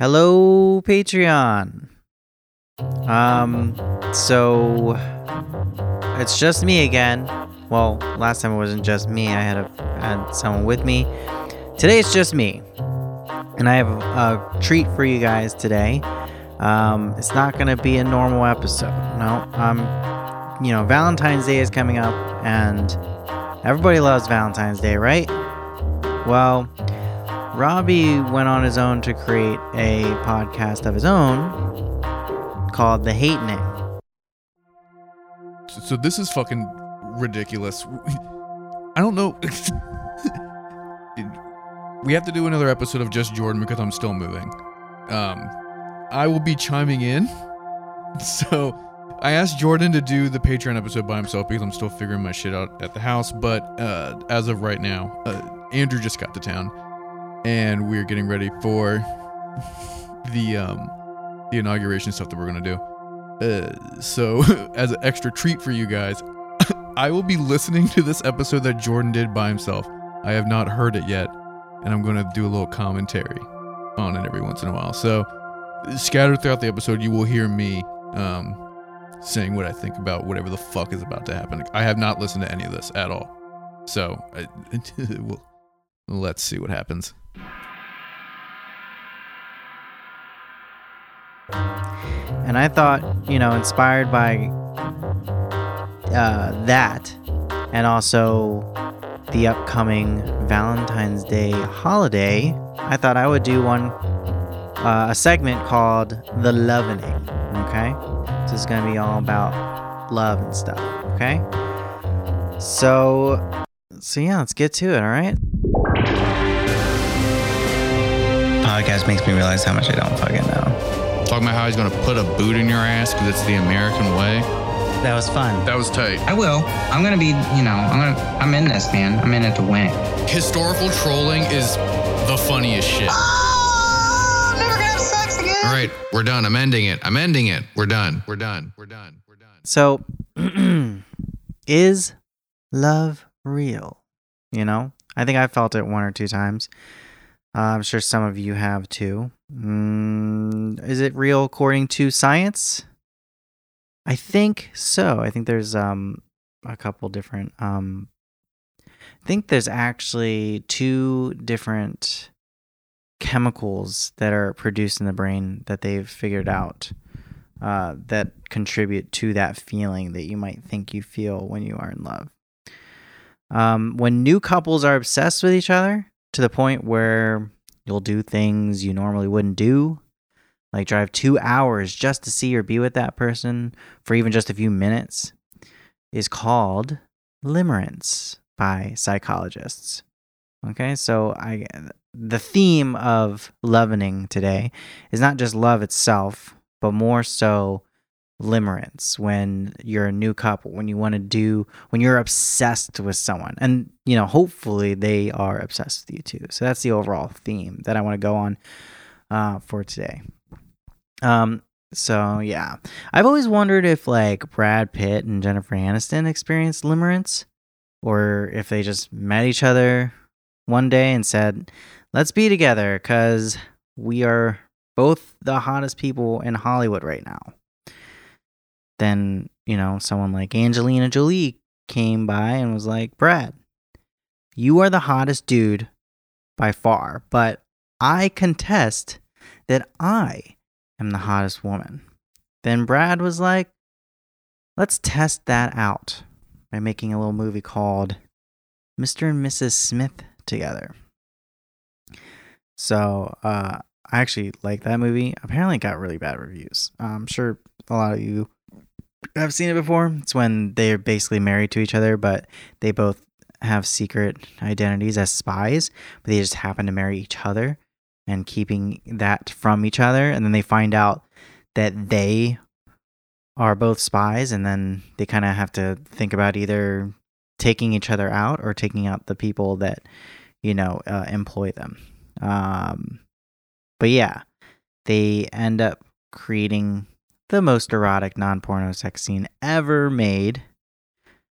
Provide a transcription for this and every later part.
Hello, Patreon. Um, so it's just me again. Well, last time it wasn't just me. I had a had someone with me. Today it's just me, and I have a, treat for you guys today. Um, it's not gonna be a normal episode. No, um, you know, Valentine's Day is coming up, and everybody loves Valentine's Day, right? Well, Robbie went on his own to create a podcast of his own called The Hate Name. So, this is fucking ridiculous. I don't know. we have to do another episode of just Jordan because I'm still moving. Um, I will be chiming in. So I asked Jordan to do the Patreon episode by himself because I'm still figuring my shit out at the house. But uh, as of right now, uh, Andrew just got to town, and we're getting ready for the um the inauguration stuff that we're gonna do. Uh, so as an extra treat for you guys, I will be listening to this episode that Jordan did by himself. I have not heard it yet, and I'm gonna do a little commentary on it every once in a while. So scattered throughout the episode, you will hear me um saying what I think about whatever the fuck is about to happen. I have not listened to any of this at all. So I, we'll, let's see what happens. And I thought, you know, inspired by uh, that and also the upcoming Valentine's Day holiday, I thought I would do one, uh, a segment called The Lovening. Okay? This is going to be all about love and stuff. Okay? So, so yeah, let's get to it, all right? Podcast makes me realize how much I don't fucking know. Talking about how he's gonna put a boot in your ass because it's the American way. That was fun. That was tight. I will. I'm gonna be, you know, I'm gonna, I'm in this, man. I'm in it to win. Historical trolling is the funniest shit. Oh, never gonna have sex again. All right, we're done. I'm ending it. I'm ending it. We're done. We're done. We're done. We're done. So, is love real? You know, I think I felt it one or two times. Uh, I'm sure some of you have too. Mm, is it real according to science? I think so. I think there's um a couple different um I think there's actually two different chemicals that are produced in the brain that they've figured out uh, that contribute to that feeling that you might think you feel when you are in love. Um, when new couples are obsessed with each other to the point where you'll do things you normally wouldn't do, like drive two hours just to see or be with that person for even just a few minutes, is called limerence by psychologists. Okay, so I the theme of Lovening today is not just love itself, but more so limerence when you're a new couple, when you want to do, when you're obsessed with someone. And, you know, hopefully they are obsessed with you too. So that's the overall theme that I want to go on uh, for today. Um, so yeah, I've always wondered if like Brad Pitt and Jennifer Aniston experienced limerence, or if they just met each other one day and said, "Let's be together," because we are both the hottest people in Hollywood right now. Then you know, someone like Angelina Jolie came by and was like, "Brad, you are the hottest dude by far, but I contest that I." am the hottest woman. Then Brad was like, let's test that out by making a little movie called Mr. and Mrs. Smith together. So, uh, I actually like that movie. Apparently, it got really bad reviews. I'm sure a lot of you have seen it before. It's when they're basically married to each other, but they both have secret identities as spies, but they just happen to marry each other and keeping that from each other. And then they find out that they are both spies, and then they kind of have to think about either taking each other out or taking out the people that, you know, uh, employ them. Um, but yeah, they end up creating the most erotic non porno sex scene ever made.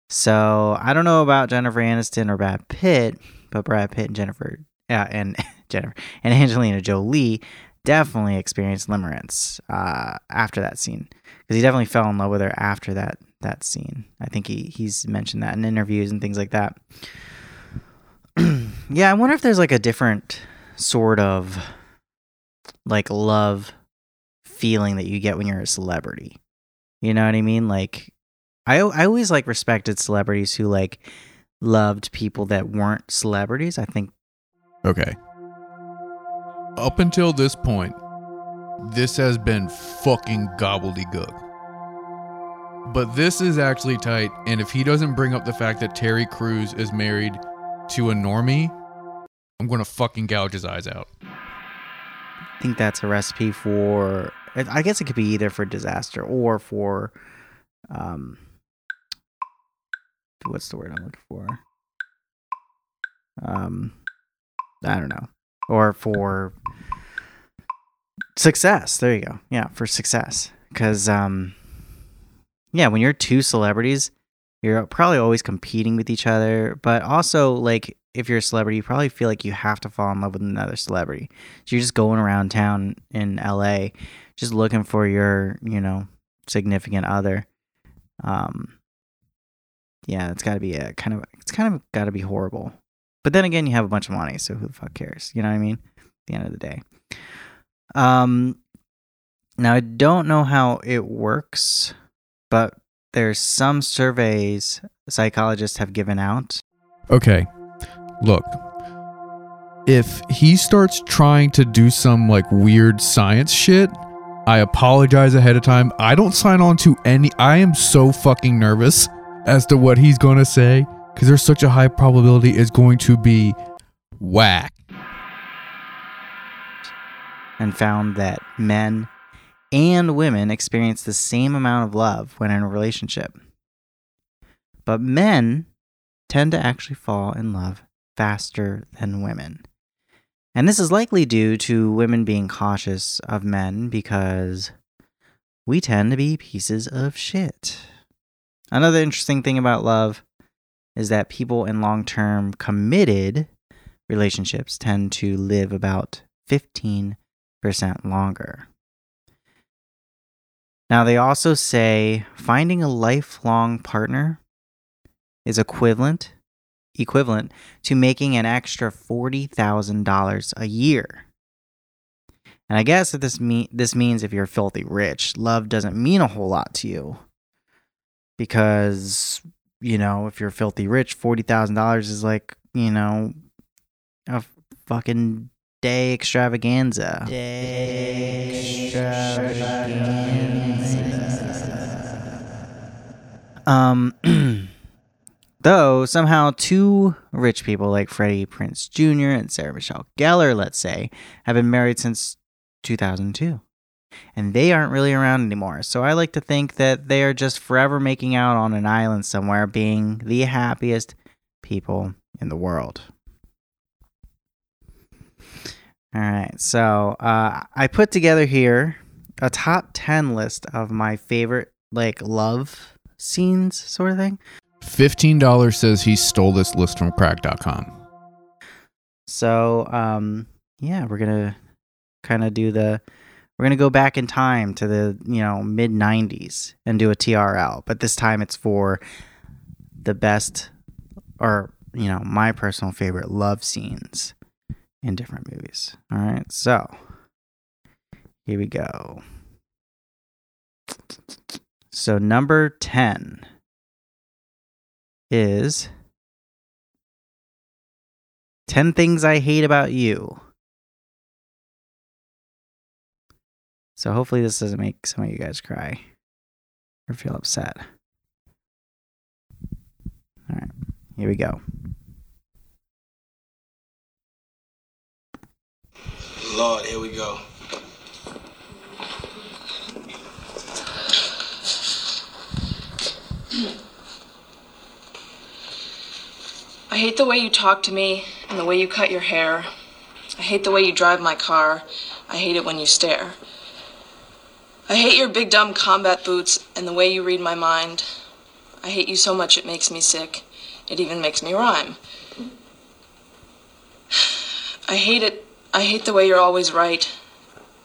So I don't know about Jennifer Aniston or Brad Pitt, but Brad Pitt and Jennifer, yeah, and Jennifer and Angelina Jolie definitely experienced limerence uh, after that scene because he definitely fell in love with her after that that scene. I think he he's mentioned that in interviews and things like that. yeah, I wonder if there's like a different sort of like love feeling that you get when you're a celebrity. You know what I mean? Like I I always like respected celebrities who like loved people that weren't celebrities. I think Okay. Up until this point, this has been fucking gobbledygook. But this is actually tight, and if he doesn't bring up the fact that Terry Crews is married to a normie, I'm gonna fucking gouge his eyes out. I think that's a recipe for I guess it could be either for disaster or for um what's the word I'm looking for? Um I don't know. Or for success. There you go. Yeah, for success. Cuz um yeah, when you're two celebrities, you're probably always competing with each other, but also like if you're a celebrity, you probably feel like you have to fall in love with another celebrity. So you're just going around town in LA just looking for your, you know, significant other. Um yeah, it's got to be a kind of it's kind of got to be horrible. But then again, you have a bunch of money, so who the fuck cares? You know what I mean? At the end of the day. Um now I don't know how it works, but there's some surveys psychologists have given out. Okay, look. If he starts trying to do some like weird science shit, I apologize ahead of time. I don't sign on to any. I am so fucking nervous as to what he's going to say because there's such a high probability it's going to be whack. and found that men and women experience the same amount of love when in a relationship. But men tend to actually fall in love faster than women. And this is likely due to women being cautious of men because we tend to be pieces of shit. Another interesting thing about love is that people in long term committed relationships tend to live about 15% longer. Now, they also say finding a lifelong partner is equivalent equivalent to making an extra $40,000 a year. And I guess that this mean this means if you're filthy rich, love doesn't mean a whole lot to you. Because, you know, if you're filthy rich, $40,000 is like, you know, a fucking day extravaganza. Day extravaganza. Um Though somehow two rich people like Freddie Prinze Jr. and Sarah Michelle Gellar, let's say, have been married since 2002. And they aren't really around anymore. So I like to think that they are just forever making out on an island somewhere, being the happiest people in the world. All right. So uh, I put together here a top 10 list of my favorite, like, love scenes, sort of thing. $15 says he stole this list from cracked.com. So, um, yeah, we're gonna kind of do the. We're gonna go back in time to the you know mid '90s and do a TRL, but this time it's for the best, or you know, my personal favorite love scenes in different movies. All right, so here we go. So number ten is 10 Things I Hate About You. So hopefully this doesn't make some of you guys cry or feel upset. All right, here we go. Lord, here we go. I hate the way you talk to me and the way you cut your hair. I hate the way you drive my car. I hate it when you stare. I hate your big dumb combat boots and the way you read my mind. I hate you so much it makes me sick. It even makes me rhyme. I hate it. I hate the way you're always right.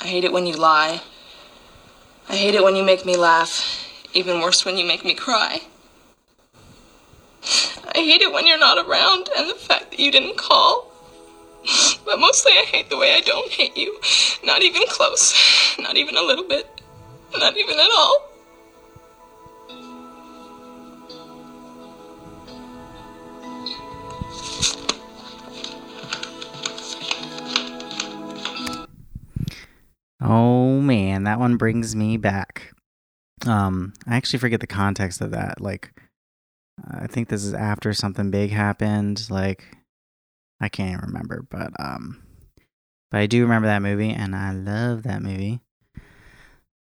I hate it when you lie. I hate it when you make me laugh. Even worse when you make me cry. I hate it when you're not around and the fact that you didn't call. But mostly I hate the way I don't hate you. Not even close. Not even a little bit. Not even at all. Oh man, that one brings me back. Um, I actually forget the context of that. Like, I think this is after something big happened. Like, I can't even remember, but um, but I do remember that movie, and I love that movie.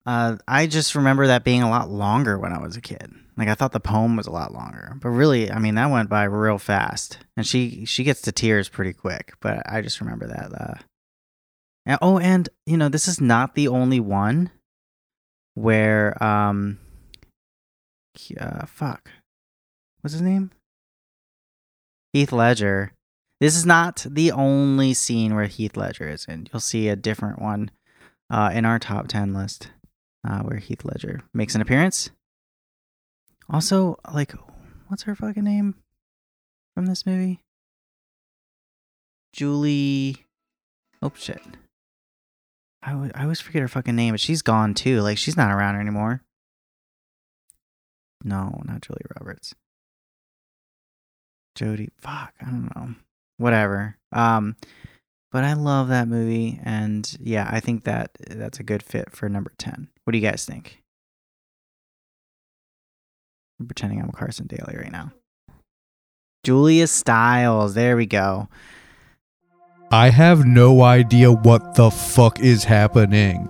Uh, I just remember that being a lot longer when I was a kid. Like, I thought the poem was a lot longer, but really, I mean, that went by real fast, and she she gets to tears pretty quick. But I just remember that. Uh, and, oh, and you know, this is not the only one where um, uh, fuck, what's his name? Heath Ledger. This is not the only scene where Heath Ledger is in. You'll see a different one uh, in our top ten list uh, where Heath Ledger makes an appearance. Also, like, what's her fucking name from this movie? Julie. Oh shit. I, w- I always forget her fucking name, but she's gone too. Like she's not around anymore. No, not Julie Roberts. Jodie, fuck, I don't know. Whatever. Um, but I love that movie, and yeah, I think that that's a good fit for number ten. What do you guys think? I'm pretending I'm Carson Daly right now. Julia Stiles. There we go. I have no idea what the fuck is happening.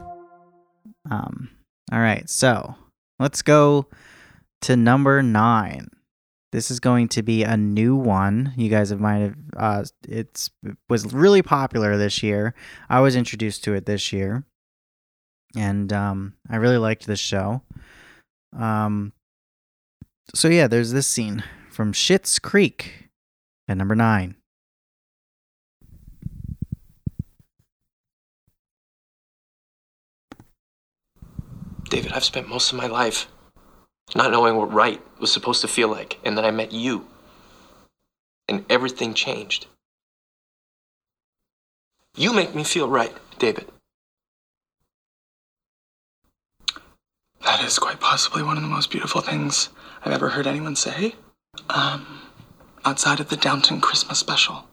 Um, all right, so let's go to number nine. This is going to be a new one. You guys have might have uh, it's it was really popular this year. I was introduced to it this year, and um, I really liked this show. Um, so yeah, there's this scene from Schitt's Creek at number nine. David, I've spent most of my life not knowing what right was supposed to feel like, and then I met you. And everything changed. You make me feel right, David. That is quite possibly one of the most beautiful things I've ever heard anyone say. Um, outside of the Downton Christmas special.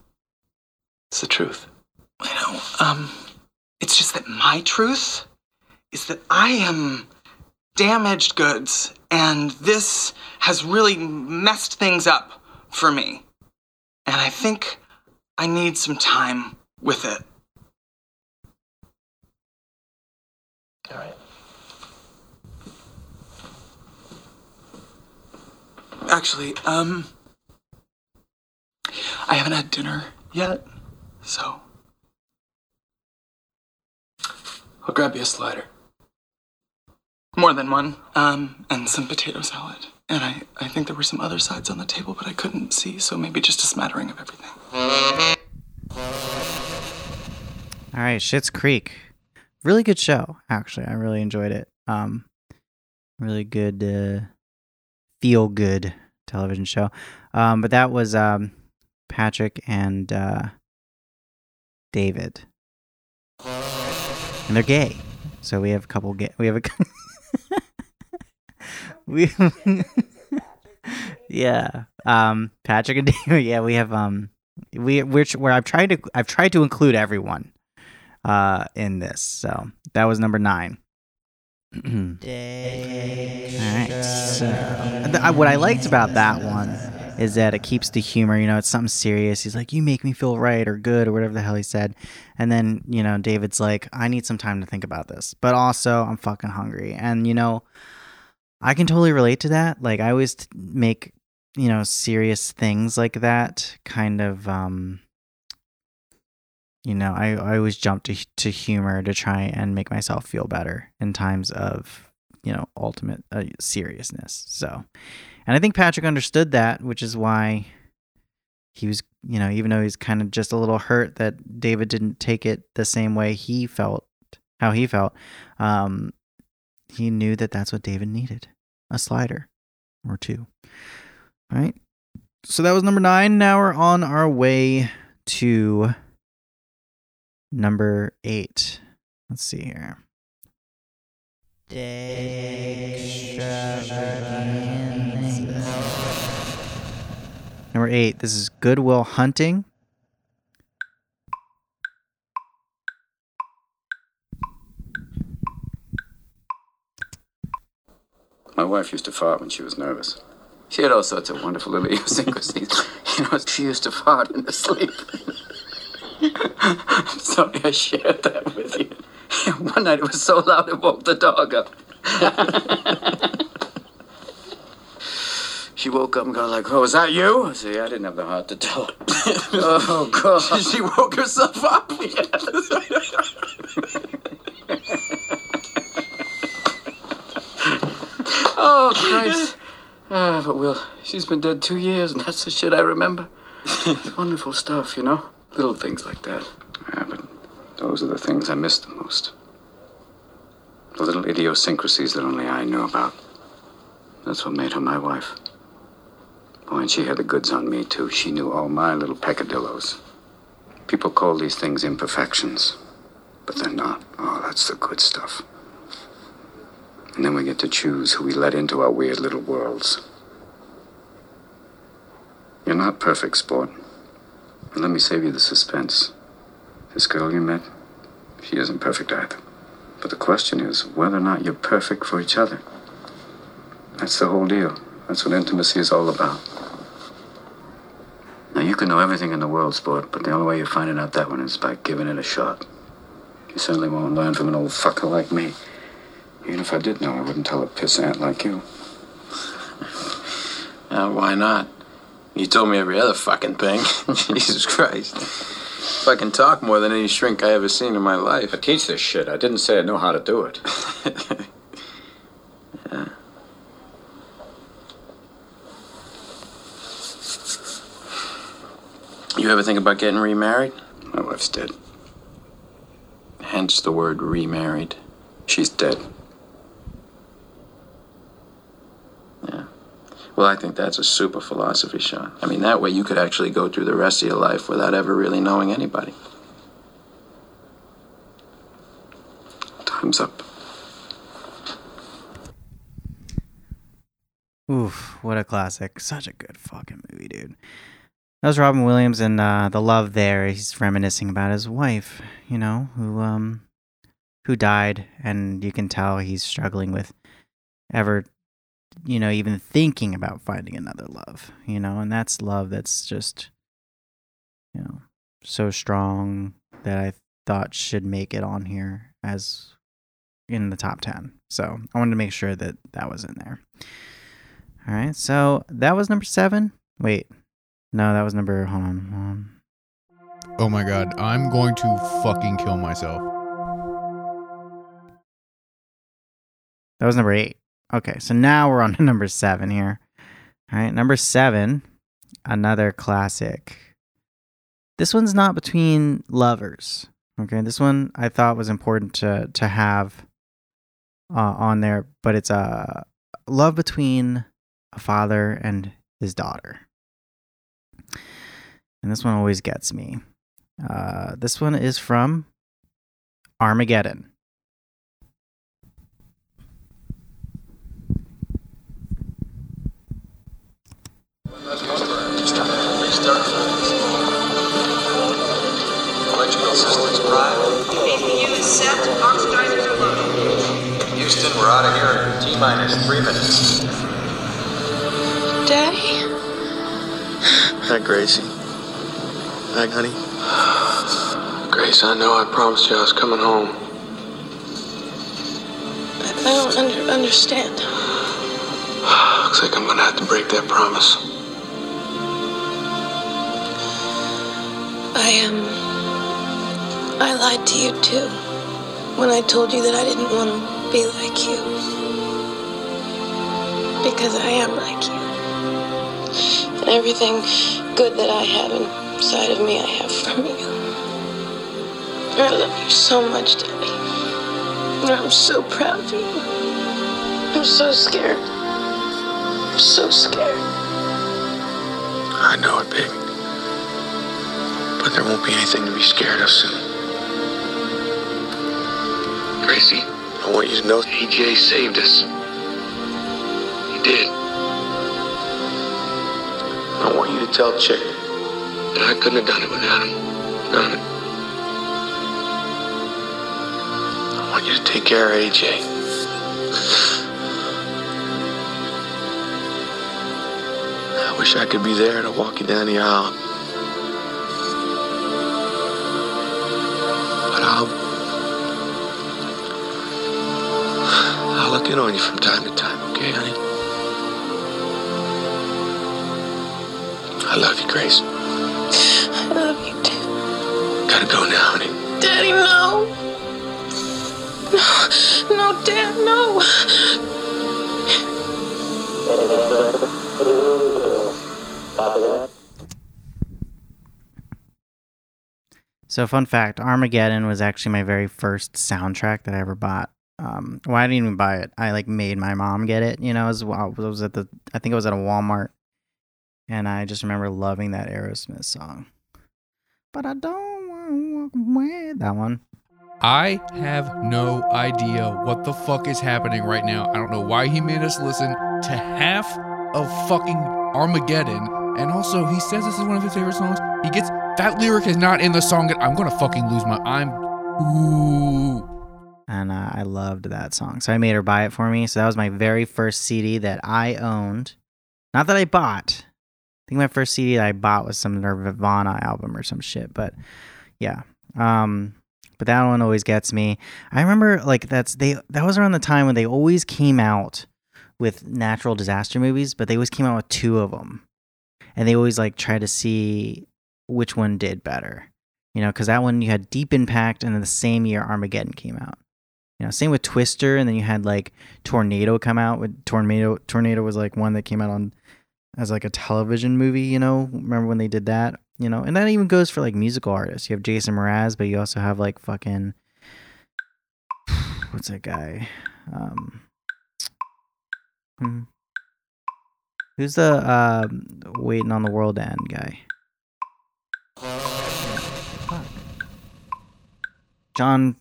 It's the truth. I know. Um, it's just that my truth is that I am damaged goods, and this has really messed things up for me. And I think I need some time with it. All right. Actually, um, I haven't had dinner yet, so I'll grab you a slider. More than one, um, and some potato salad. And I, I think there were some other sides on the table, but I couldn't see, so maybe just a smattering of everything. All right, Schitt's Creek. Really good show, actually. I really enjoyed it. Um, really good, uh, feel good television show. Um, but that was um, Patrick and uh, David, and they're gay. So we have a couple gay. We have a. we. yeah. Um, Patrick and David. Yeah, we have um, we which where I've tried to I've tried to include everyone uh in this. So that was number 9. All right. So th- what I liked about that one is that it keeps the humor, you know, it's something serious. He's like, "You make me feel right or good or whatever the hell he said." And then, you know, David's like, "I need some time to think about this." But also, I'm fucking hungry. And you know, I can totally relate to that. Like I always make, you know, serious things like that kind of um you know, I, I always jump to to humor to try and make myself feel better in times of you know ultimate uh, seriousness. So, and I think Patrick understood that, which is why he was you know even though he's kind of just a little hurt that David didn't take it the same way he felt how he felt. Um, he knew that that's what David needed a slider or two. All right. So that was number nine. Now we're on our way to number eight. Let's see here. Number eight. This is Good Will Hunting. My wife used to fart when she was nervous. She had all sorts of wonderful little idiosyncrasies. You know, she used to fart in her sleep. I'm sorry I shared that with you. One night it was so loud it woke the dog up. she woke up and got like, "Oh, is that you?" I said, "Yeah, I didn't have the heart to tell her." oh God! She woke herself up. Oh Christ! Ah, but Will, she's been dead two years, and that's the shit I remember. It's wonderful stuff, you know. Little things like that. Yeah, but those are the things I miss the most. The little idiosyncrasies that only I knew about. That's what made her my wife. Boy, and she had the goods on me, too. She knew all my little peccadillos. People call these things imperfections, but they're not. Oh, that's the good stuff. And then we get to choose who we let into our weird little worlds. You're not perfect, sport. And let me save you the suspense. This girl you met, she isn't perfect either. But the question is whether or not you're perfect for each other. That's the whole deal. That's what intimacy is all about. Now, you can know everything in the world, sport, but the only way you're finding out that one is by giving it a shot. You certainly won't learn from an old fucker like me. Even if I did know, I wouldn't tell a pissant like you. Uh, why not? You told me every other fucking thing. Jesus Christ. Fucking talk more than any shrink I ever seen in my life. I teach this shit. I didn't say I know how to do it. You ever think about getting remarried? My wife's dead. Hence the word remarried. She's dead. Yeah. Well, I think that's a super philosophy, Sean. I mean, that way you could actually go through the rest of your life without ever really knowing anybody. Time's up. Oof, what a classic. Such a good fucking movie, dude. That was Robin Williams and uh, the love there. He's reminiscing about his wife, you know, who um who died and you can tell he's struggling with ever you know, even thinking about finding another love, you know, and that's love that's just you know, so strong that I thought should make it on here as in the top 10. So, I wanted to make sure that that was in there. All right. So, that was number 7. Wait. No, that was number. Hold on. Hold on. Oh my god, I'm going to fucking kill myself. That was number eight. Okay, so now we're on to number seven here. All right, number seven, another classic. This one's not between lovers. Okay, this one I thought was important to to have uh, on there, but it's a love between a father and his daughter. And this one always gets me. Uh, this one is from Armageddon. Electrical systems prime. APU is set, oxidizers are low. Houston, we're out of here in T minus three minutes. Daddy? Hi, Gracie. Hi, honey. Grace, I know I promised you I was coming home. I I don't under, understand. Looks like I'm gonna have to break that promise. I am. I lied to you too. When I told you that I didn't want to be like you. Because I am like you. And everything good that I have inside of me, I have from you. I love you so much, Daddy. Father, I'm so proud of you. I'm so scared. I'm so scared. I know it, baby. But there won't be anything to be scared of soon. Gracie, I want you to know AJ saved us. He did. I want you to tell Chick that I couldn't have done it without him. None. I want you to take care of AJ. I wish I could be there to walk you down the aisle. I'll look in on you from time to time, okay, honey? I love you, Grace. I love you too. Gotta go now, honey. Daddy, no. No, no, Dad, no. So, fun fact Armageddon was actually my very first soundtrack that I ever bought. Um, well, I didn't even buy it. I like made my mom get it. You know, as well. I was at the, I think it was at a Walmart, and I just remember loving that Aerosmith song. But I don't want to walk away. That one. I have no idea what the fuck is happening right now. I don't know why he made us listen to half of fucking Armageddon. And also, he says this is one of his favorite songs. He gets that lyric is not in the song. I'm gonna fucking lose my. I'm. Ooh. And uh, I loved that song. So I made her buy it for me. So that was my very first CD that I owned. Not that I bought. I think my first CD that I bought was some Nirvana album or some shit. But yeah, um, but that one always gets me. I remember like that's they that was around the time when they always came out with natural disaster movies, but they always came out with two of them, and they always like try to see which one did better. You know, because that one you had Deep Impact, and then the same year Armageddon came out. You know, same with Twister, and then you had like Tornado come out with Tornado. Tornado was like one that came out on as like a television movie. You know, remember when they did that? You know, and that even goes for like musical artists. You have Jason Mraz, but you also have like fucking what's that guy? Um, hmm. who's the um waiting on the world end guy? John.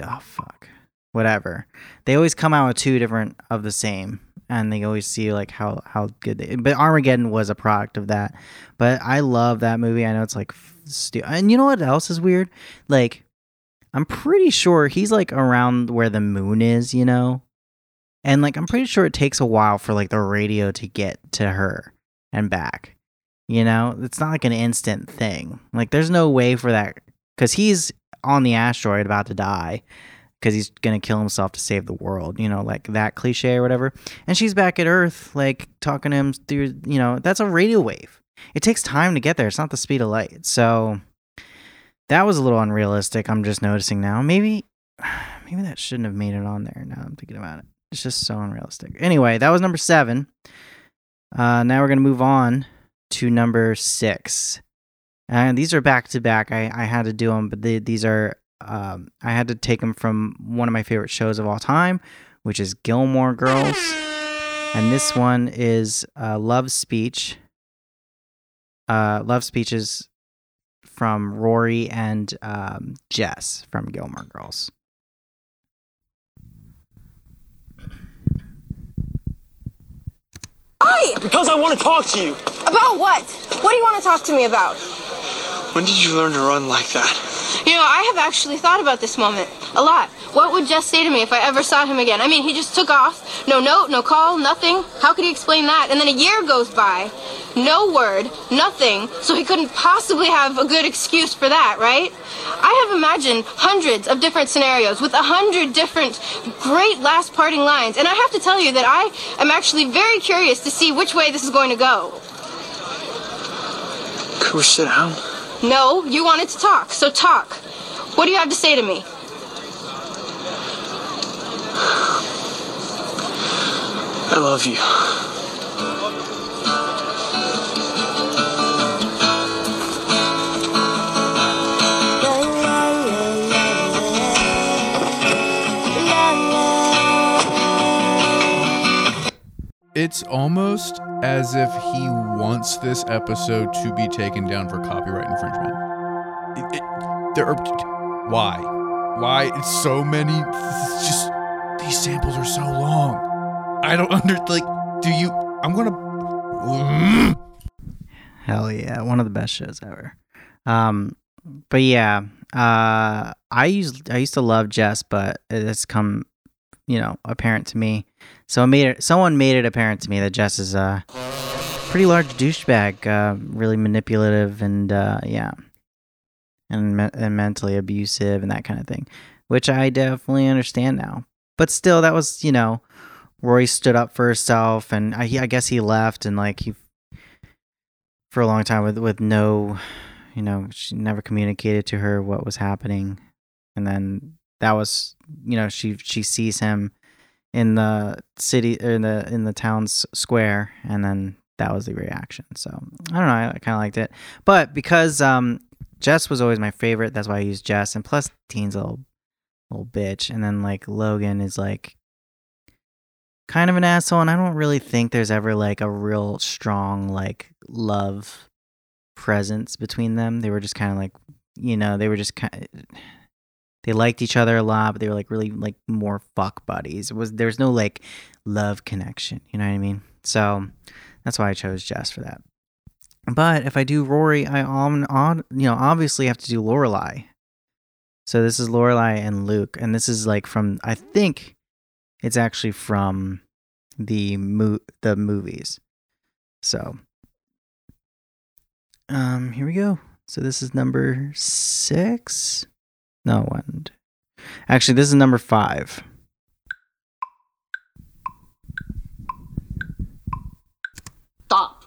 Oh fuck. Whatever. They always come out with two different of the same, and they always see like how how good they. But Armageddon was a product of that. But I love that movie. I know it's like, stu- and you know what else is weird? Like, I'm pretty sure he's like around where the moon is. You know, and like I'm pretty sure it takes a while for like the radio to get to her and back. You know, it's not like an instant thing. Like, there's no way for that because he's on the asteroid about to die because he's gonna kill himself to save the world. You know, like that cliche or whatever. And she's back at Earth, like talking to him through. You know, that's a radio wave. It takes time to get there. It's not the speed of light. So that was a little unrealistic. I'm just noticing now. Maybe, maybe that shouldn't have made it on there. Now I'm thinking about it. It's just so unrealistic. Anyway, that was number seven. Uh, now we're gonna move on to number six. And these are back to back. I, I had to do them, but they, these are, um, I had to take them from one of my favorite shows of all time, which is Gilmore Girls. And this one is uh, Love Speech. Uh, Love Speech is from Rory and um, Jess from Gilmore Girls. Why? Because I want to talk to you. About what? What do you want to talk to me about? When did you learn to run like that? You know, I have actually thought about this moment a lot. What would Jess say to me if I ever saw him again? I mean, he just took off. No note, no call, nothing. How could he explain that? And then a year goes by. No word, nothing. So he couldn't possibly have a good excuse for that, right? I have imagined hundreds of different scenarios with a hundred different great last parting lines. And I have to tell you that I am actually very curious to see which way this is going to go. Could we sit down? No, you wanted to talk, so talk. What do you have to say to me? I love you. It's almost as if he wants this episode to be taken down for copyright infringement. It- it- there are why? Why it's so many it's just these samples are so long. I don't under like do you I'm to Hell yeah, one of the best shows ever. Um, but yeah, uh, I used I used to love Jess, but it's come, you know, apparent to me. So made it. Someone made it apparent to me that Jess is a pretty large douchebag, uh, really manipulative, and uh, yeah, and me- and mentally abusive and that kind of thing, which I definitely understand now. But still, that was you know, Rory stood up for herself, and I, I guess he left, and like he for a long time with with no you know she never communicated to her what was happening and then that was you know she she sees him in the city in the in the town's square and then that was the reaction. So i don't know i, I kind of liked it. But because um jess was always my favorite that's why i used jess and plus dean's a little little bitch. And then like logan is like kind of an asshole and i don't really think there's ever like a real strong like love presence between them. They were just kind of like you know they were just kind they liked each other a lot but they were like really like more fuck buddies it was there's no like love connection you know what i mean so that's why i chose jess for that but if i do rory i on, on you know obviously have to do lorelai so this is lorelai and luke and this is like from i think it's actually from the mo- the movies. So, um, here we go. So this is number six. No one. Actually, this is number five. Stop!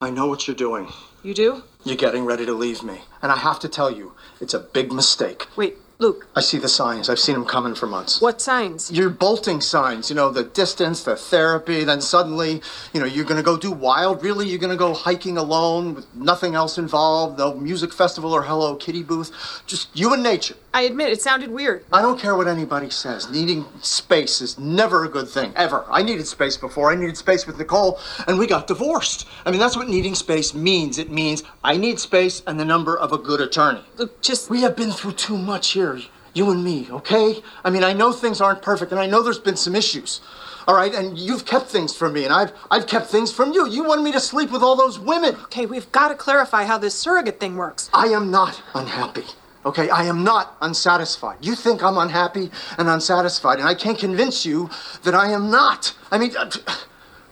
I know what you're doing. You do? You're getting ready to leave me. And I have to tell you, it's a big mistake. Wait, Luke. I see the signs. I've seen them coming for months. What signs? Your bolting signs, you know, the distance, the therapy, then suddenly, you know, you're going to go do wild. Really, you're going to go hiking alone with nothing else involved, no music festival or Hello Kitty booth. Just you and nature. I admit it sounded weird. I don't care what anybody says. Needing space is never a good thing, ever. I needed space before. I needed space with Nicole, and we got divorced. I mean, that's what needing space means. It means I need space and the number of a good attorney. Look, just. We have been through too much here, you and me, okay? I mean, I know things aren't perfect, and I know there's been some issues. All right, and you've kept things from me, and I've I've kept things from you. You wanted me to sleep with all those women. Okay, we've got to clarify how this surrogate thing works. I am not unhappy. Okay, I am not unsatisfied. You think I'm unhappy and unsatisfied, and I can't convince you that I am not. I mean, uh,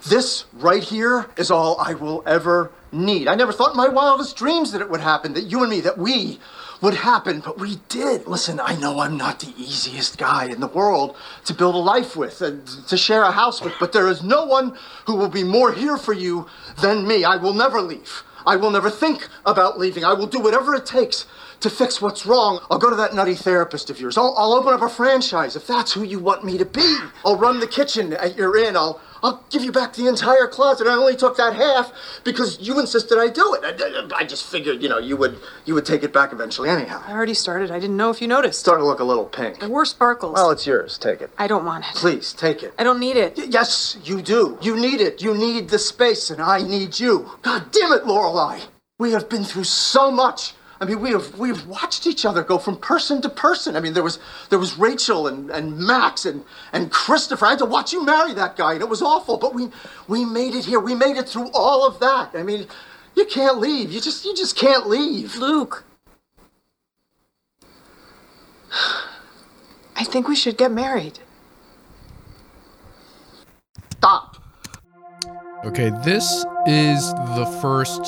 this right here is all I will ever need. I never thought in my wildest dreams that it would happen, that you and me, that we would happen, but we did. Listen, I know I'm not the easiest guy in the world to build a life with, and to share a house with, but there is no one who will be more here for you than me. I will never leave. I will never think about leaving. I will do whatever it takes to fix what's wrong. I'll go to that nutty therapist of yours. I'll, I'll open up a franchise if that's who you want me to be. I'll run the kitchen at your inn. I'll I'll give you back the entire closet. I only took that half because you insisted I do it. I, I just figured, you know, you would you would take it back eventually anyhow. I already started. I didn't know if you noticed. Starting to look a little pink. There were sparkles. Well, it's yours. Take it. I don't want it. Please take it. I don't need it. Y- yes, you do. You need it. You need the space, and I need you. God damn it, Lorelai. We have been through so much. I mean, we have we have watched each other go from person to person. I mean, there was there was Rachel and, and Max and and Christopher. I had to watch you marry that guy, and it was awful. But we we made it here. We made it through all of that. I mean, you can't leave. You just you just can't leave. Luke. I think we should get married. Stop. Okay, this is the first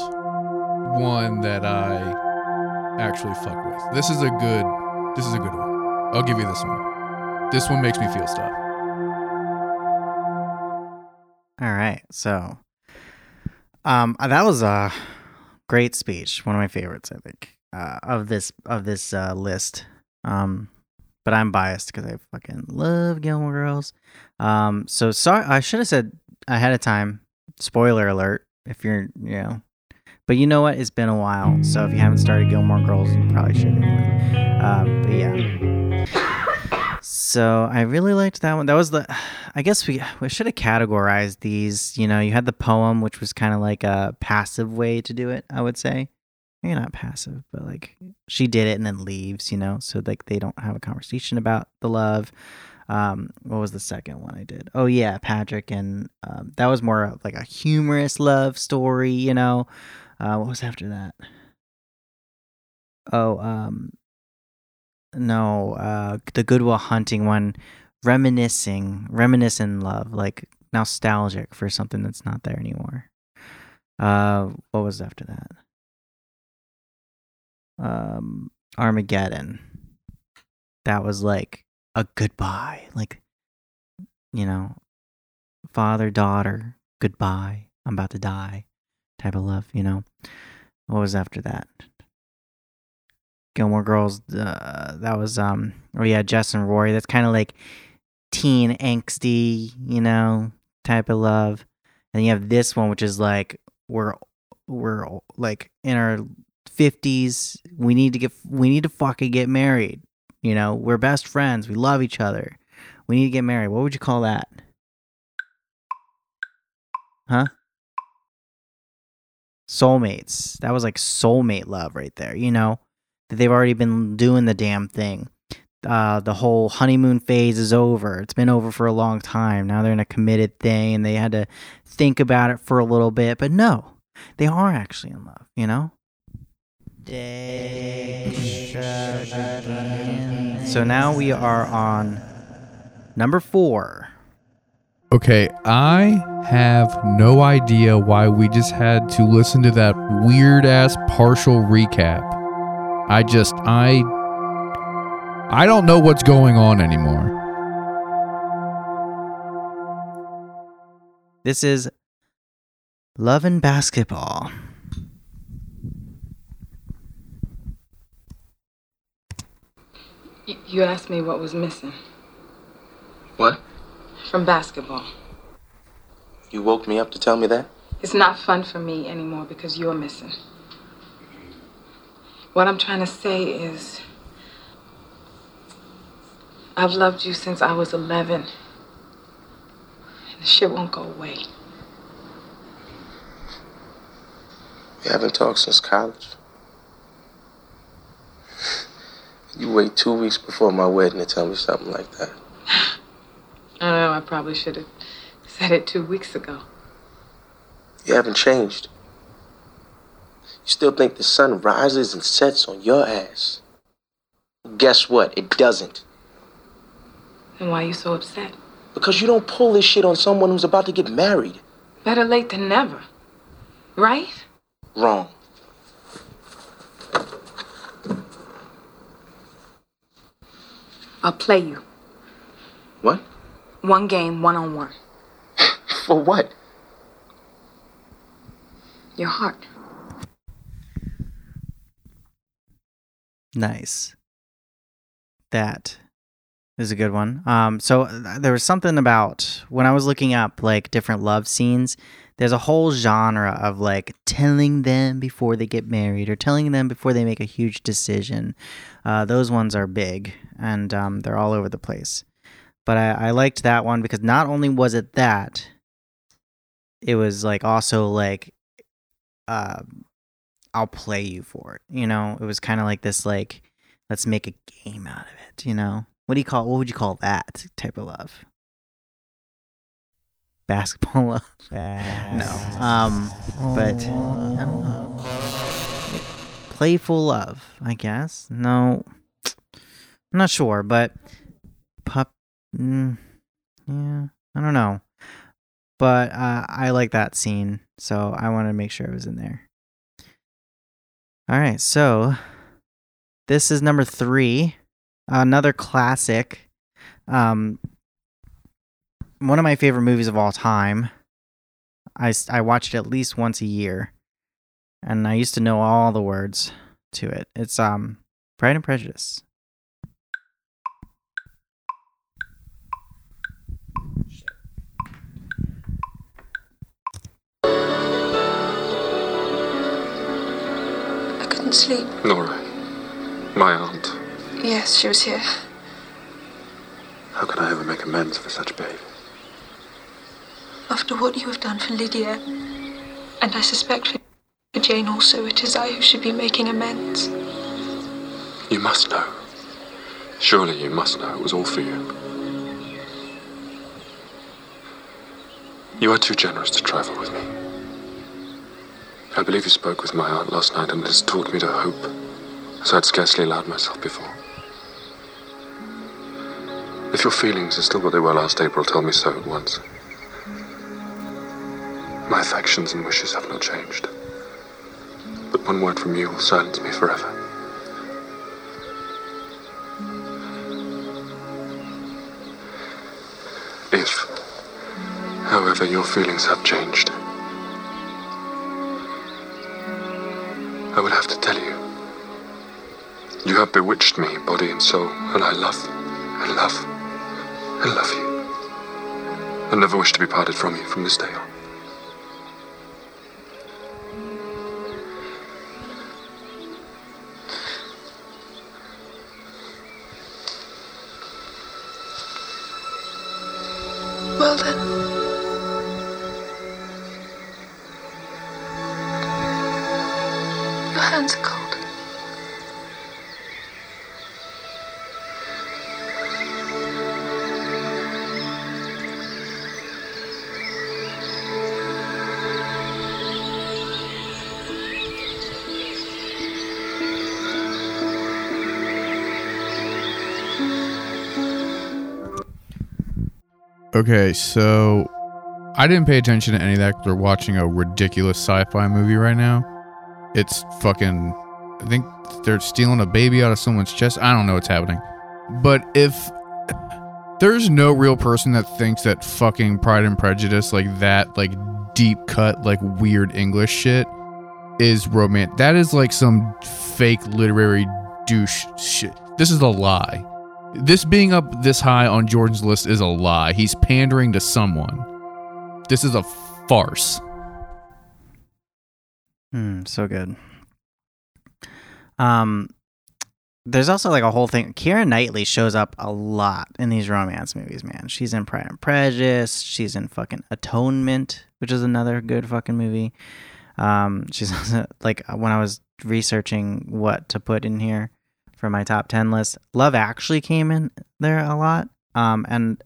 one that I actually fuck with. This is a good this is a good one. I'll give you this one. This one makes me feel stuff. All right. So, um, uh, that was a great speech. One of my favorites, I think, uh, of this of this uh, list. Um, but I'm biased because I fucking love Gilmore Girls. Um, so sorry, I should have said ahead of time. Spoiler alert! If you're, you know, but you know what? It's been a while, so if you haven't started Gilmore Girls, you probably should. Um, but yeah. So I really liked that one. That was the, I guess we we should have categorized these. You know, you had the poem, which was kind of like a passive way to do it. I would say, maybe not passive, but like she did it and then leaves. You know, so like they don't have a conversation about the love. Um, what was the second one I did? Oh yeah, Patrick, and um, that was more of like a humorous love story. You know, uh, what was after that? Oh, um, no, uh, the Good Will Hunting one, reminiscing, reminiscing love, like nostalgic for something that's not there anymore. Uh, what was after that? Um, Armageddon. That was like a goodbye, like you know, father daughter goodbye. I'm about to die, type of love. You know, what was after that? Gilmore Girls. Uh, that was um. Oh yeah, Jess and Rory. That's kind of like teen angsty, you know, type of love. And you have this one, which is like we're we're like in our fifties. We need to get we need to fucking get married. You know, we're best friends. We love each other. We need to get married. What would you call that? Huh? Soulmates. That was like soulmate love right there, you know? That they've already been doing the damn thing. Uh, the whole honeymoon phase is over. It's been over for a long time. Now they're in a committed thing and they had to think about it for a little bit. But no, they are actually in love, you know? So now we are on number four. Okay, I have no idea why we just had to listen to that weird ass partial recap. I just I I don't know what's going on anymore. This is Love and Basketball. You asked me what was missing What? From basketball. You woke me up to tell me that? It's not fun for me anymore because you're missing. What I'm trying to say is, I've loved you since I was 11. And the shit won't go away. We haven't talked since college. You wait two weeks before my wedding to tell me something like that. I don't know, I probably should have said it two weeks ago. You haven't changed. You still think the sun rises and sets on your ass. Guess what? It doesn't. Then why are you so upset? Because you don't pull this shit on someone who's about to get married. Better late than never. Right? Wrong. I'll play you. What? One game, one on one. For what? Your heart. Nice. That is a good one. Um, so uh, there was something about when I was looking up like different love scenes. There's a whole genre of like telling them before they get married or telling them before they make a huge decision. Uh, those ones are big and um, they're all over the place. But I, I liked that one because not only was it that, it was like also like, uh, I'll play you for it. You know, it was kind of like this like, let's make a game out of it. You know, what do you call? What would you call that type of love? Basketball love? No. Um, but I don't know. Playful love, I guess. No, I'm not sure, but pup. Mm, yeah, I don't know. But uh, I like that scene, so I want to make sure it was in there. All right, so this is number three, another classic. Um, one of my favorite movies of all time. I, I watch it at least once a year, and I used to know all the words to it. It's um Pride and Prejudice. Couldn't sleep. Nora, my aunt. Yes, she was here. How can I ever make amends for such behavior? After what you have done for Lydia, and I suspect for for Jane also, it is I who should be making amends. You must know. Surely you must know it was all for you. You are too generous to trifle with me. I believe you spoke with my aunt last night, and it has taught me to hope, as I had scarcely allowed myself before. If your feelings are still what they were last April, tell me so at once. My affections and wishes have not changed. But one word from you will silence me forever. If, however, your feelings have changed, I will have to tell you. You have bewitched me, body and soul, and I love, and love, and love you. I never wish to be parted from you from this day on. Well then. Okay, so I didn't pay attention to any of that. We're watching a ridiculous sci-fi movie right now. It's fucking. I think they're stealing a baby out of someone's chest. I don't know what's happening. But if there's no real person that thinks that fucking Pride and Prejudice, like that, like deep cut, like weird English shit, is romantic. That is like some fake literary douche shit. This is a lie. This being up this high on Jordan's list is a lie. He's pandering to someone. This is a farce. Hmm, so good. Um, there's also like a whole thing. Keira Knightley shows up a lot in these romance movies, man. She's in Pride and Prejudice. She's in fucking Atonement, which is another good fucking movie. Um, she's also like when I was researching what to put in here for my top 10 list, Love Actually came in there a lot. Um, and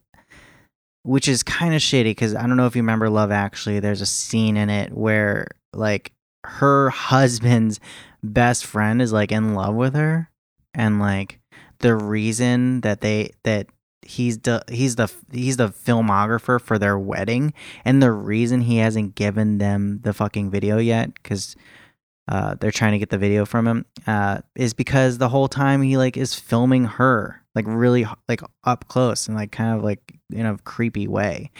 which is kind of shitty because I don't know if you remember Love Actually. There's a scene in it where like her husband's best friend is like in love with her, and like the reason that they that he's the he's the he's the filmographer for their wedding, and the reason he hasn't given them the fucking video yet because uh, they're trying to get the video from him uh, is because the whole time he like is filming her like really like up close and like kind of like in a creepy way.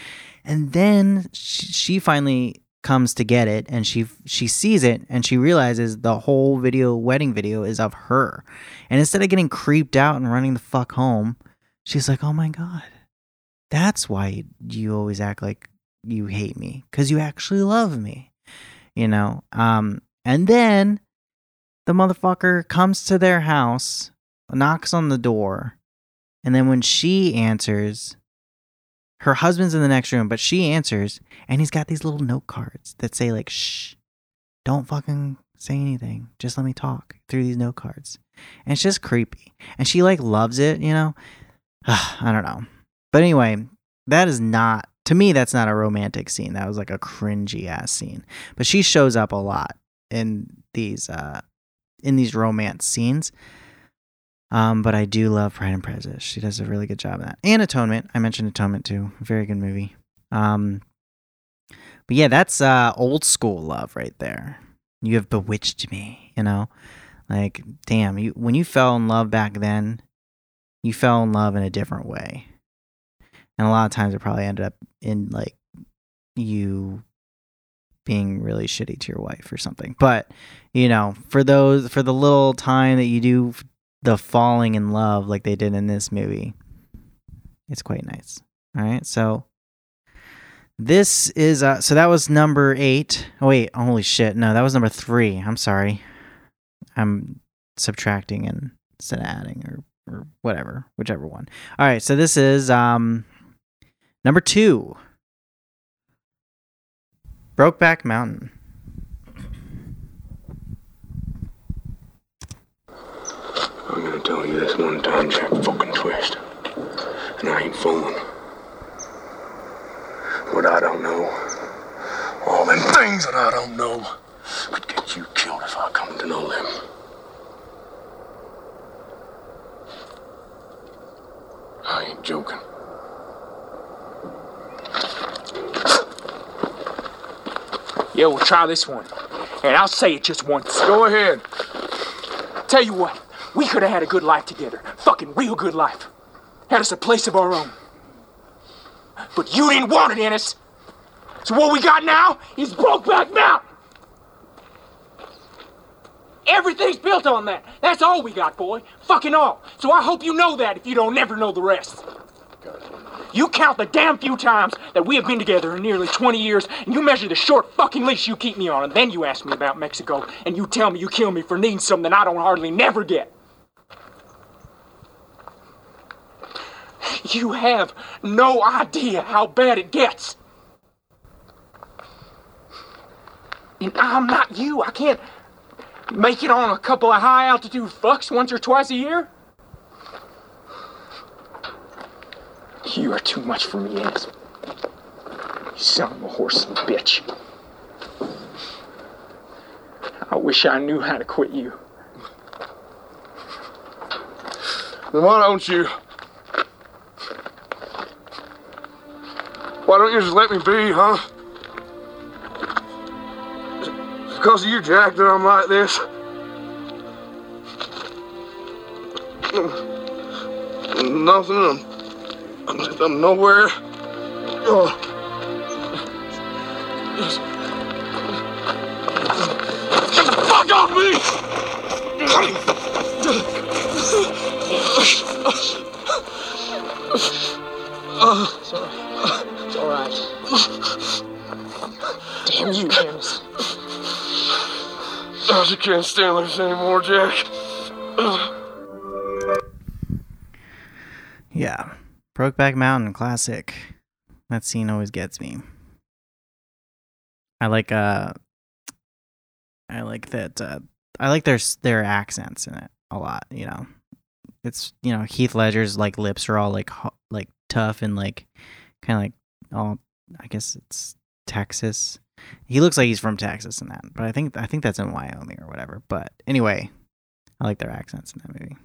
And then she, she finally comes to get it and she she sees it and she realizes the whole video wedding video is of her. And instead of getting creeped out and running the fuck home she's like oh my god that's why you always act like you hate me because you actually love me you know? Um and then the motherfucker comes to their house, knocks on the door, and then when she answers, her husband's in the next room, but she answers, and he's got these little note cards that say, like, shh, don't fucking say anything. Just let me talk through these note cards. And it's just creepy. And she, like, loves it, you know? I don't know. But anyway, that is not, to me, that's not a romantic scene. That was like a cringy ass scene. But she shows up a lot in these uh in these romance scenes. Um, but I do love Pride and Prejudice. She does a really good job of that. And Atonement. I mentioned Atonement too. Very good movie. Um, but yeah, that's uh old school love right there. You have bewitched me, you know? Like, damn, you when you fell in love back then, you fell in love in a different way. And a lot of times it probably ended up in like you being really shitty to your wife or something. But, you know, for those for the little time that you do the falling in love like they did in this movie, it's quite nice. All right? So this is uh so that was number 8. Oh wait, holy shit. No, that was number 3. I'm sorry. I'm subtracting and instead of adding or or whatever, whichever one. All right, so this is um number two. Brokeback Mountain. I'm gonna tell you this one time, Jack fucking Twist. And I ain't fooling. What I don't know, all them things that I don't know, could get you killed if I come to know them. I ain't joking. Yeah, we'll try this one. And I'll say it just once. Go ahead. Tell you what, we could have had a good life together. Fucking real good life. Had us a place of our own. But you didn't want it, Ennis. So what we got now is Brokeback Mountain. Everything's built on that. That's all we got, boy. Fucking all. So I hope you know that if you don't never know the rest. You count the damn few times that we have been together in nearly 20 years, and you measure the short fucking leash you keep me on, and then you ask me about Mexico, and you tell me you kill me for needing something I don't hardly never get. You have no idea how bad it gets. And I'm not you. I can't make it on a couple of high altitude fucks once or twice a year. You are too much for me, Ennis. You son of a horse and bitch. I wish I knew how to quit you. Then why don't you? Why don't you just let me be, huh? It's because of you, Jack, that I'm like this. Nothing. I'm, I'm, I'm nowhere. Oh. Just- Get the fuck off me! Uh, It's alright. It's alright. Damn you, Ennis. I just can't stand this anymore, Jack. Yeah. Brokeback Mountain classic. That scene always gets me. I like uh I like that uh I like their their accents in it a lot, you know. It's you know, Heath Ledger's like lips are all like ho- like tough and like kind of like all I guess it's Texas. He looks like he's from Texas in that, but I think I think that's in Wyoming or whatever. But anyway, I like their accents in that movie.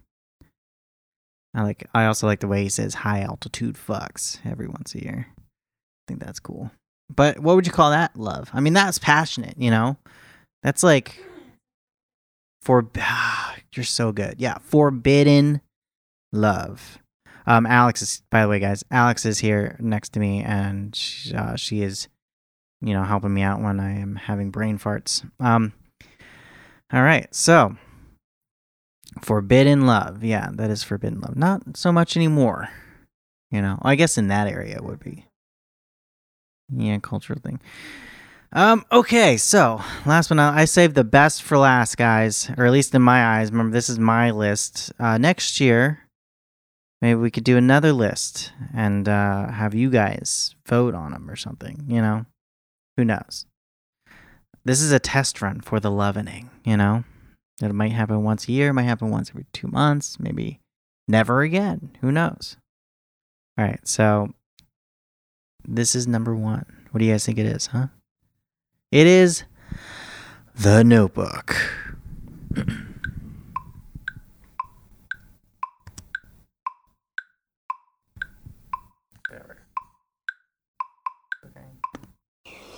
I like. I also like the way he says high altitude fucks every once a year. I think that's cool. But what would you call that love? I mean, that's passionate. You know, that's like for. you're so good. Yeah, forbidden love. Um, Alex is. By the way, guys, Alex is here next to me, and she, uh, she is, you know, helping me out when I am having brain farts. Um. All right, so Forbidden love. Yeah, that is forbidden love. Not so much anymore. You know, I guess in that area it would be. Yeah, cultural thing. Um, okay, so last not I saved the best for last, guys. Or at least in my eyes. Remember, this is my list. Uh next year, maybe we could do another list and uh have you guys vote on them or something, you know? Who knows? This is a test run for the lovening, you know? That it might happen once a year, might happen once every two months, maybe never again. Who knows? All right, so this is number one. What do you guys think it is, huh? It is The Notebook.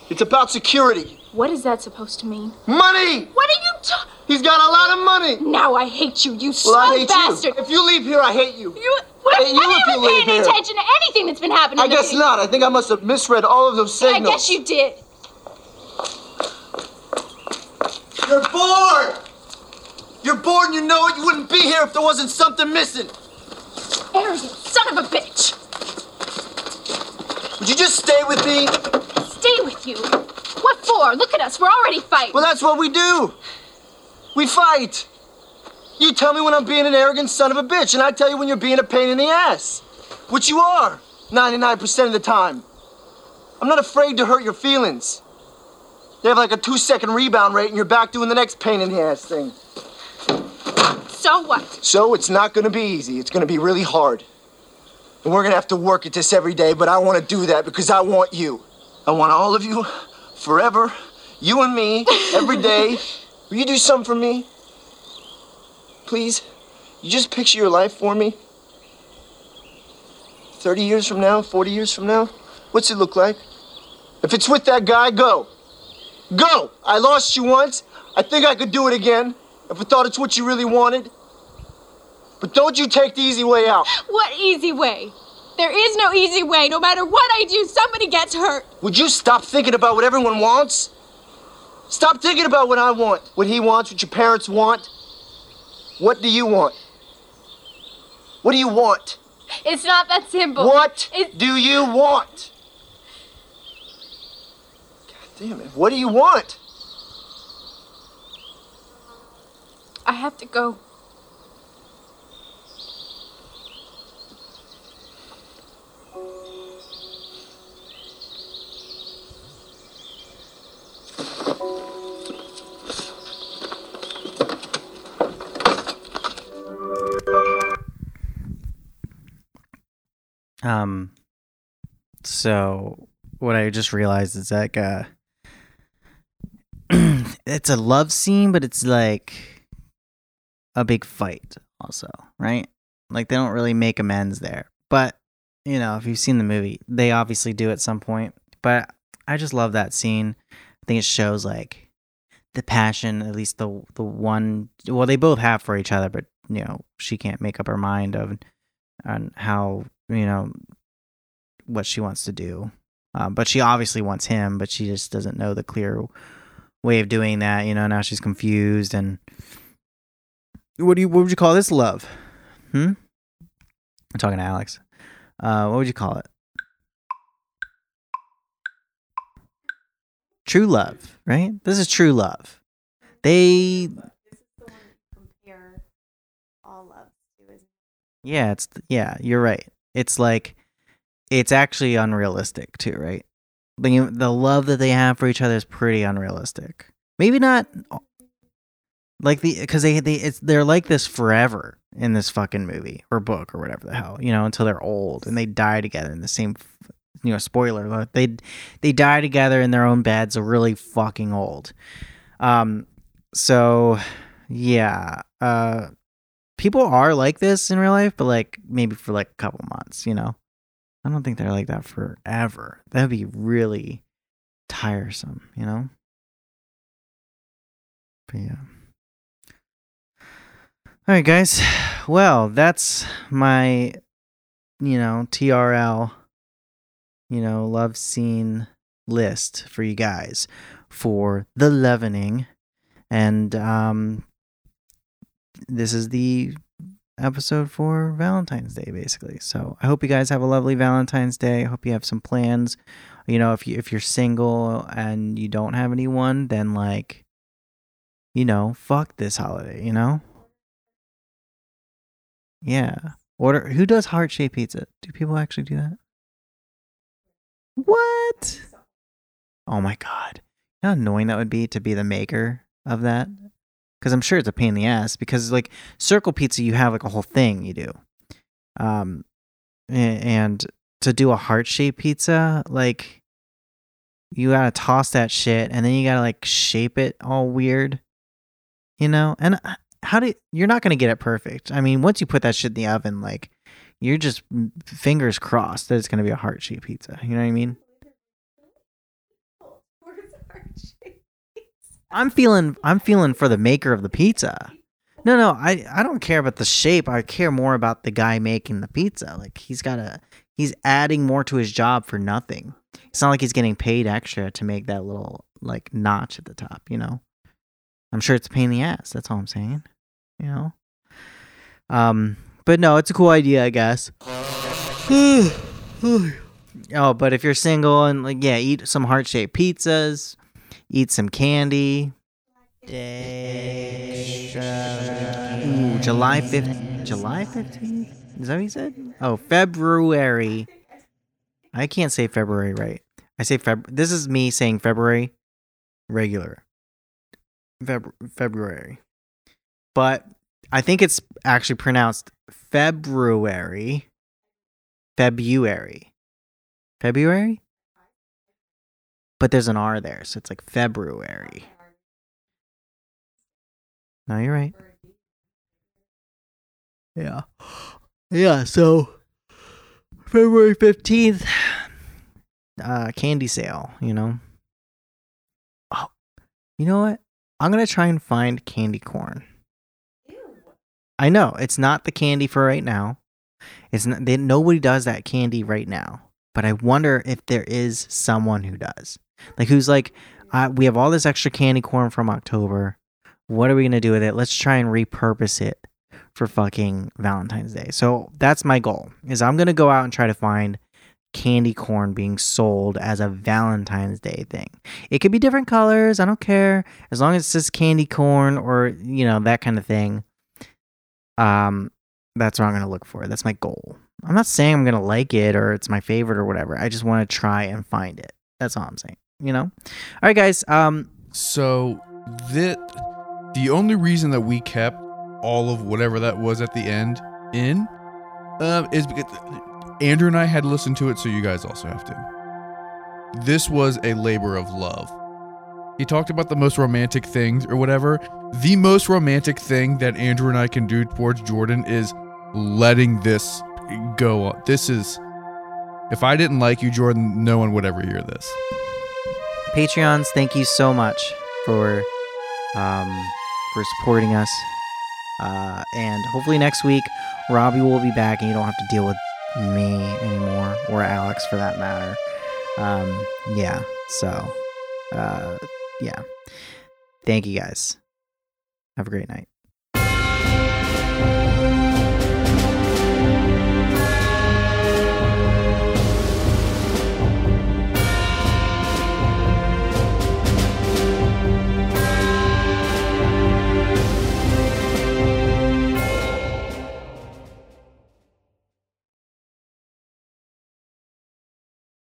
It's about security. What is that supposed to mean? Money! What are you talking? He's got a lot of money. Now I hate you, you Well, I slow hate bastard. you. If you leave here, I hate you. You, what, you have you you ever leave paid any here. attention to anything that's been happening? I guess me? not. I think I must have misread all of those signals. I guess you did. You're bored! You're bored and you know it. You wouldn't be here if there wasn't something missing. Arrogant son of a bitch. Would you just stay with me? Stay with you. What for? Look at us. We're already fighting. Well, that's what we do. We fight. You tell me when I'm being an arrogant son of a bitch, and I tell you when you're being a pain in the ass. Which you are, 99% of the time. I'm not afraid to hurt your feelings. They have like a two second rebound rate, and you're back doing the next pain in the ass thing. So what? So it's not gonna be easy. It's gonna be really hard. And we're gonna have to work at this every day, but I wanna do that because I want you. I want all of you forever. You and me, every day. Will you do something for me? Please? You just picture your life for me? 30 years from now, 40 years from now? What's it look like? If it's with that guy, go. Go! I lost you once. I think I could do it again. If I thought it's what you really wanted. But don't you take the easy way out. What easy way? There is no easy way. No matter what I do, somebody gets hurt. Would you stop thinking about what everyone wants? Stop thinking about what I want, what he wants, what your parents want. What do you want? What do you want? It's not that simple. What It's do you want? God damn it. What do you want? I have to go. Um, so what I just realized is like uh, it's a love scene, but it's like a big fight, also, right? Like they don't really make amends there, but you know, if you've seen the movie, they obviously do at some point. But I just love that scene. I think it shows like the passion, at least the the one. Well, they both have for each other, but you know, she can't make up her mind of on how you know what she wants to do. Um, but she obviously wants him, but she just doesn't know the clear way of doing that. You know, now she's confused and what do you what would you call this love? Hmm. I'm talking to Alex. Uh, what would you call it? True love, right? This is true love. They Yeah, it's yeah, you're right. It's like it's actually unrealistic too, right? The the love that they have for each other is pretty unrealistic. Maybe not like the because they they it's they're like this forever in this fucking movie or book or whatever the hell you know until they're old and they die together in the same you know spoiler alert they they die together in their own beds really fucking old um so yeah uh people are like this in real life but like maybe for like a couple months you know i don't think they're like that forever that'd be really tiresome you know but yeah all right, guys. Well, that's my, you know, TRL, you know, love scene list for you guys for the Lovening. And um this is the episode for Valentine's Day basically. So, I hope you guys have a lovely Valentine's Day. I hope you have some plans. You know, if you if you're single and you don't have anyone, then like you know, fuck this holiday, you know? Yeah. Order who does heart shaped pizza? Do people actually do that? What? Oh my god. How annoying that would be to be the maker of that? Because I'm sure it's a pain in the ass because like circle pizza you have like a whole thing you do. Um and to do a heart shaped pizza, like you gotta toss that shit and then you gotta like shape it all weird. You know? And uh, how do you're not gonna get it perfect. I mean, once you put that shit in the oven, like you're just mm, fingers crossed that it's gonna be a heart shaped pizza. You know what I mean? I'm feeling I'm feeling for the maker of the pizza. No, no, I I don't care about the shape. I care more about the guy making the pizza. Like he's got a he's adding more to his job for nothing. It's not like he's getting paid extra to make that little like notch at the top, you know. I'm sure it's a pain in the ass. That's all I'm saying. You know. Um, but no, it's a cool idea, I guess. oh, but if you're single and like, yeah, eat some heart shaped pizzas, eat some candy, Ooh, July 5th. July 15th? Is that what he said? Oh, February. I can't say February right. I say Feb. This is me saying February regular. Feb- February. But I think it's actually pronounced February. February. February? But there's an R there, so it's like February. No, you're right. Yeah. Yeah, so February 15th, uh, candy sale, you know? Oh, you know what? I'm going to try and find candy corn. I know, it's not the candy for right now. It's not, they, nobody does that candy right now. But I wonder if there is someone who does. Like, who's like, we have all this extra candy corn from October. What are we to do with it? Let's try and repurpose it for fucking Valentine's Day. So that's my goal. Is I'm to go out and try to find candy corn being sold as a Valentine's Day thing. It could be different colors, I don't care. As long as it says candy corn or, you know, that kind of thing. Um that's what I'm to look for. That's my goal. I'm not saying I'm to like it or it's my favorite or whatever. I just want to try and find it. That's all I'm saying, you know? All right guys, um So that the only reason that we kept all of whatever that was at the end in um, is because Andrew and I had listened to it, so you guys also have to. This was a labor of love. He talked about the most romantic things or whatever. The most romantic thing that Andrew and I can do towards Jordan is letting this go on. This is if I didn't like you, Jordan, no one would ever hear this. Patreons, thank you so much for um, for supporting us. Uh, and hopefully next week, Robbie will be back, and you don't have to deal with me anymore, or Alex for that matter. Um, yeah. So, uh, yeah. Thank you guys. Have a great night.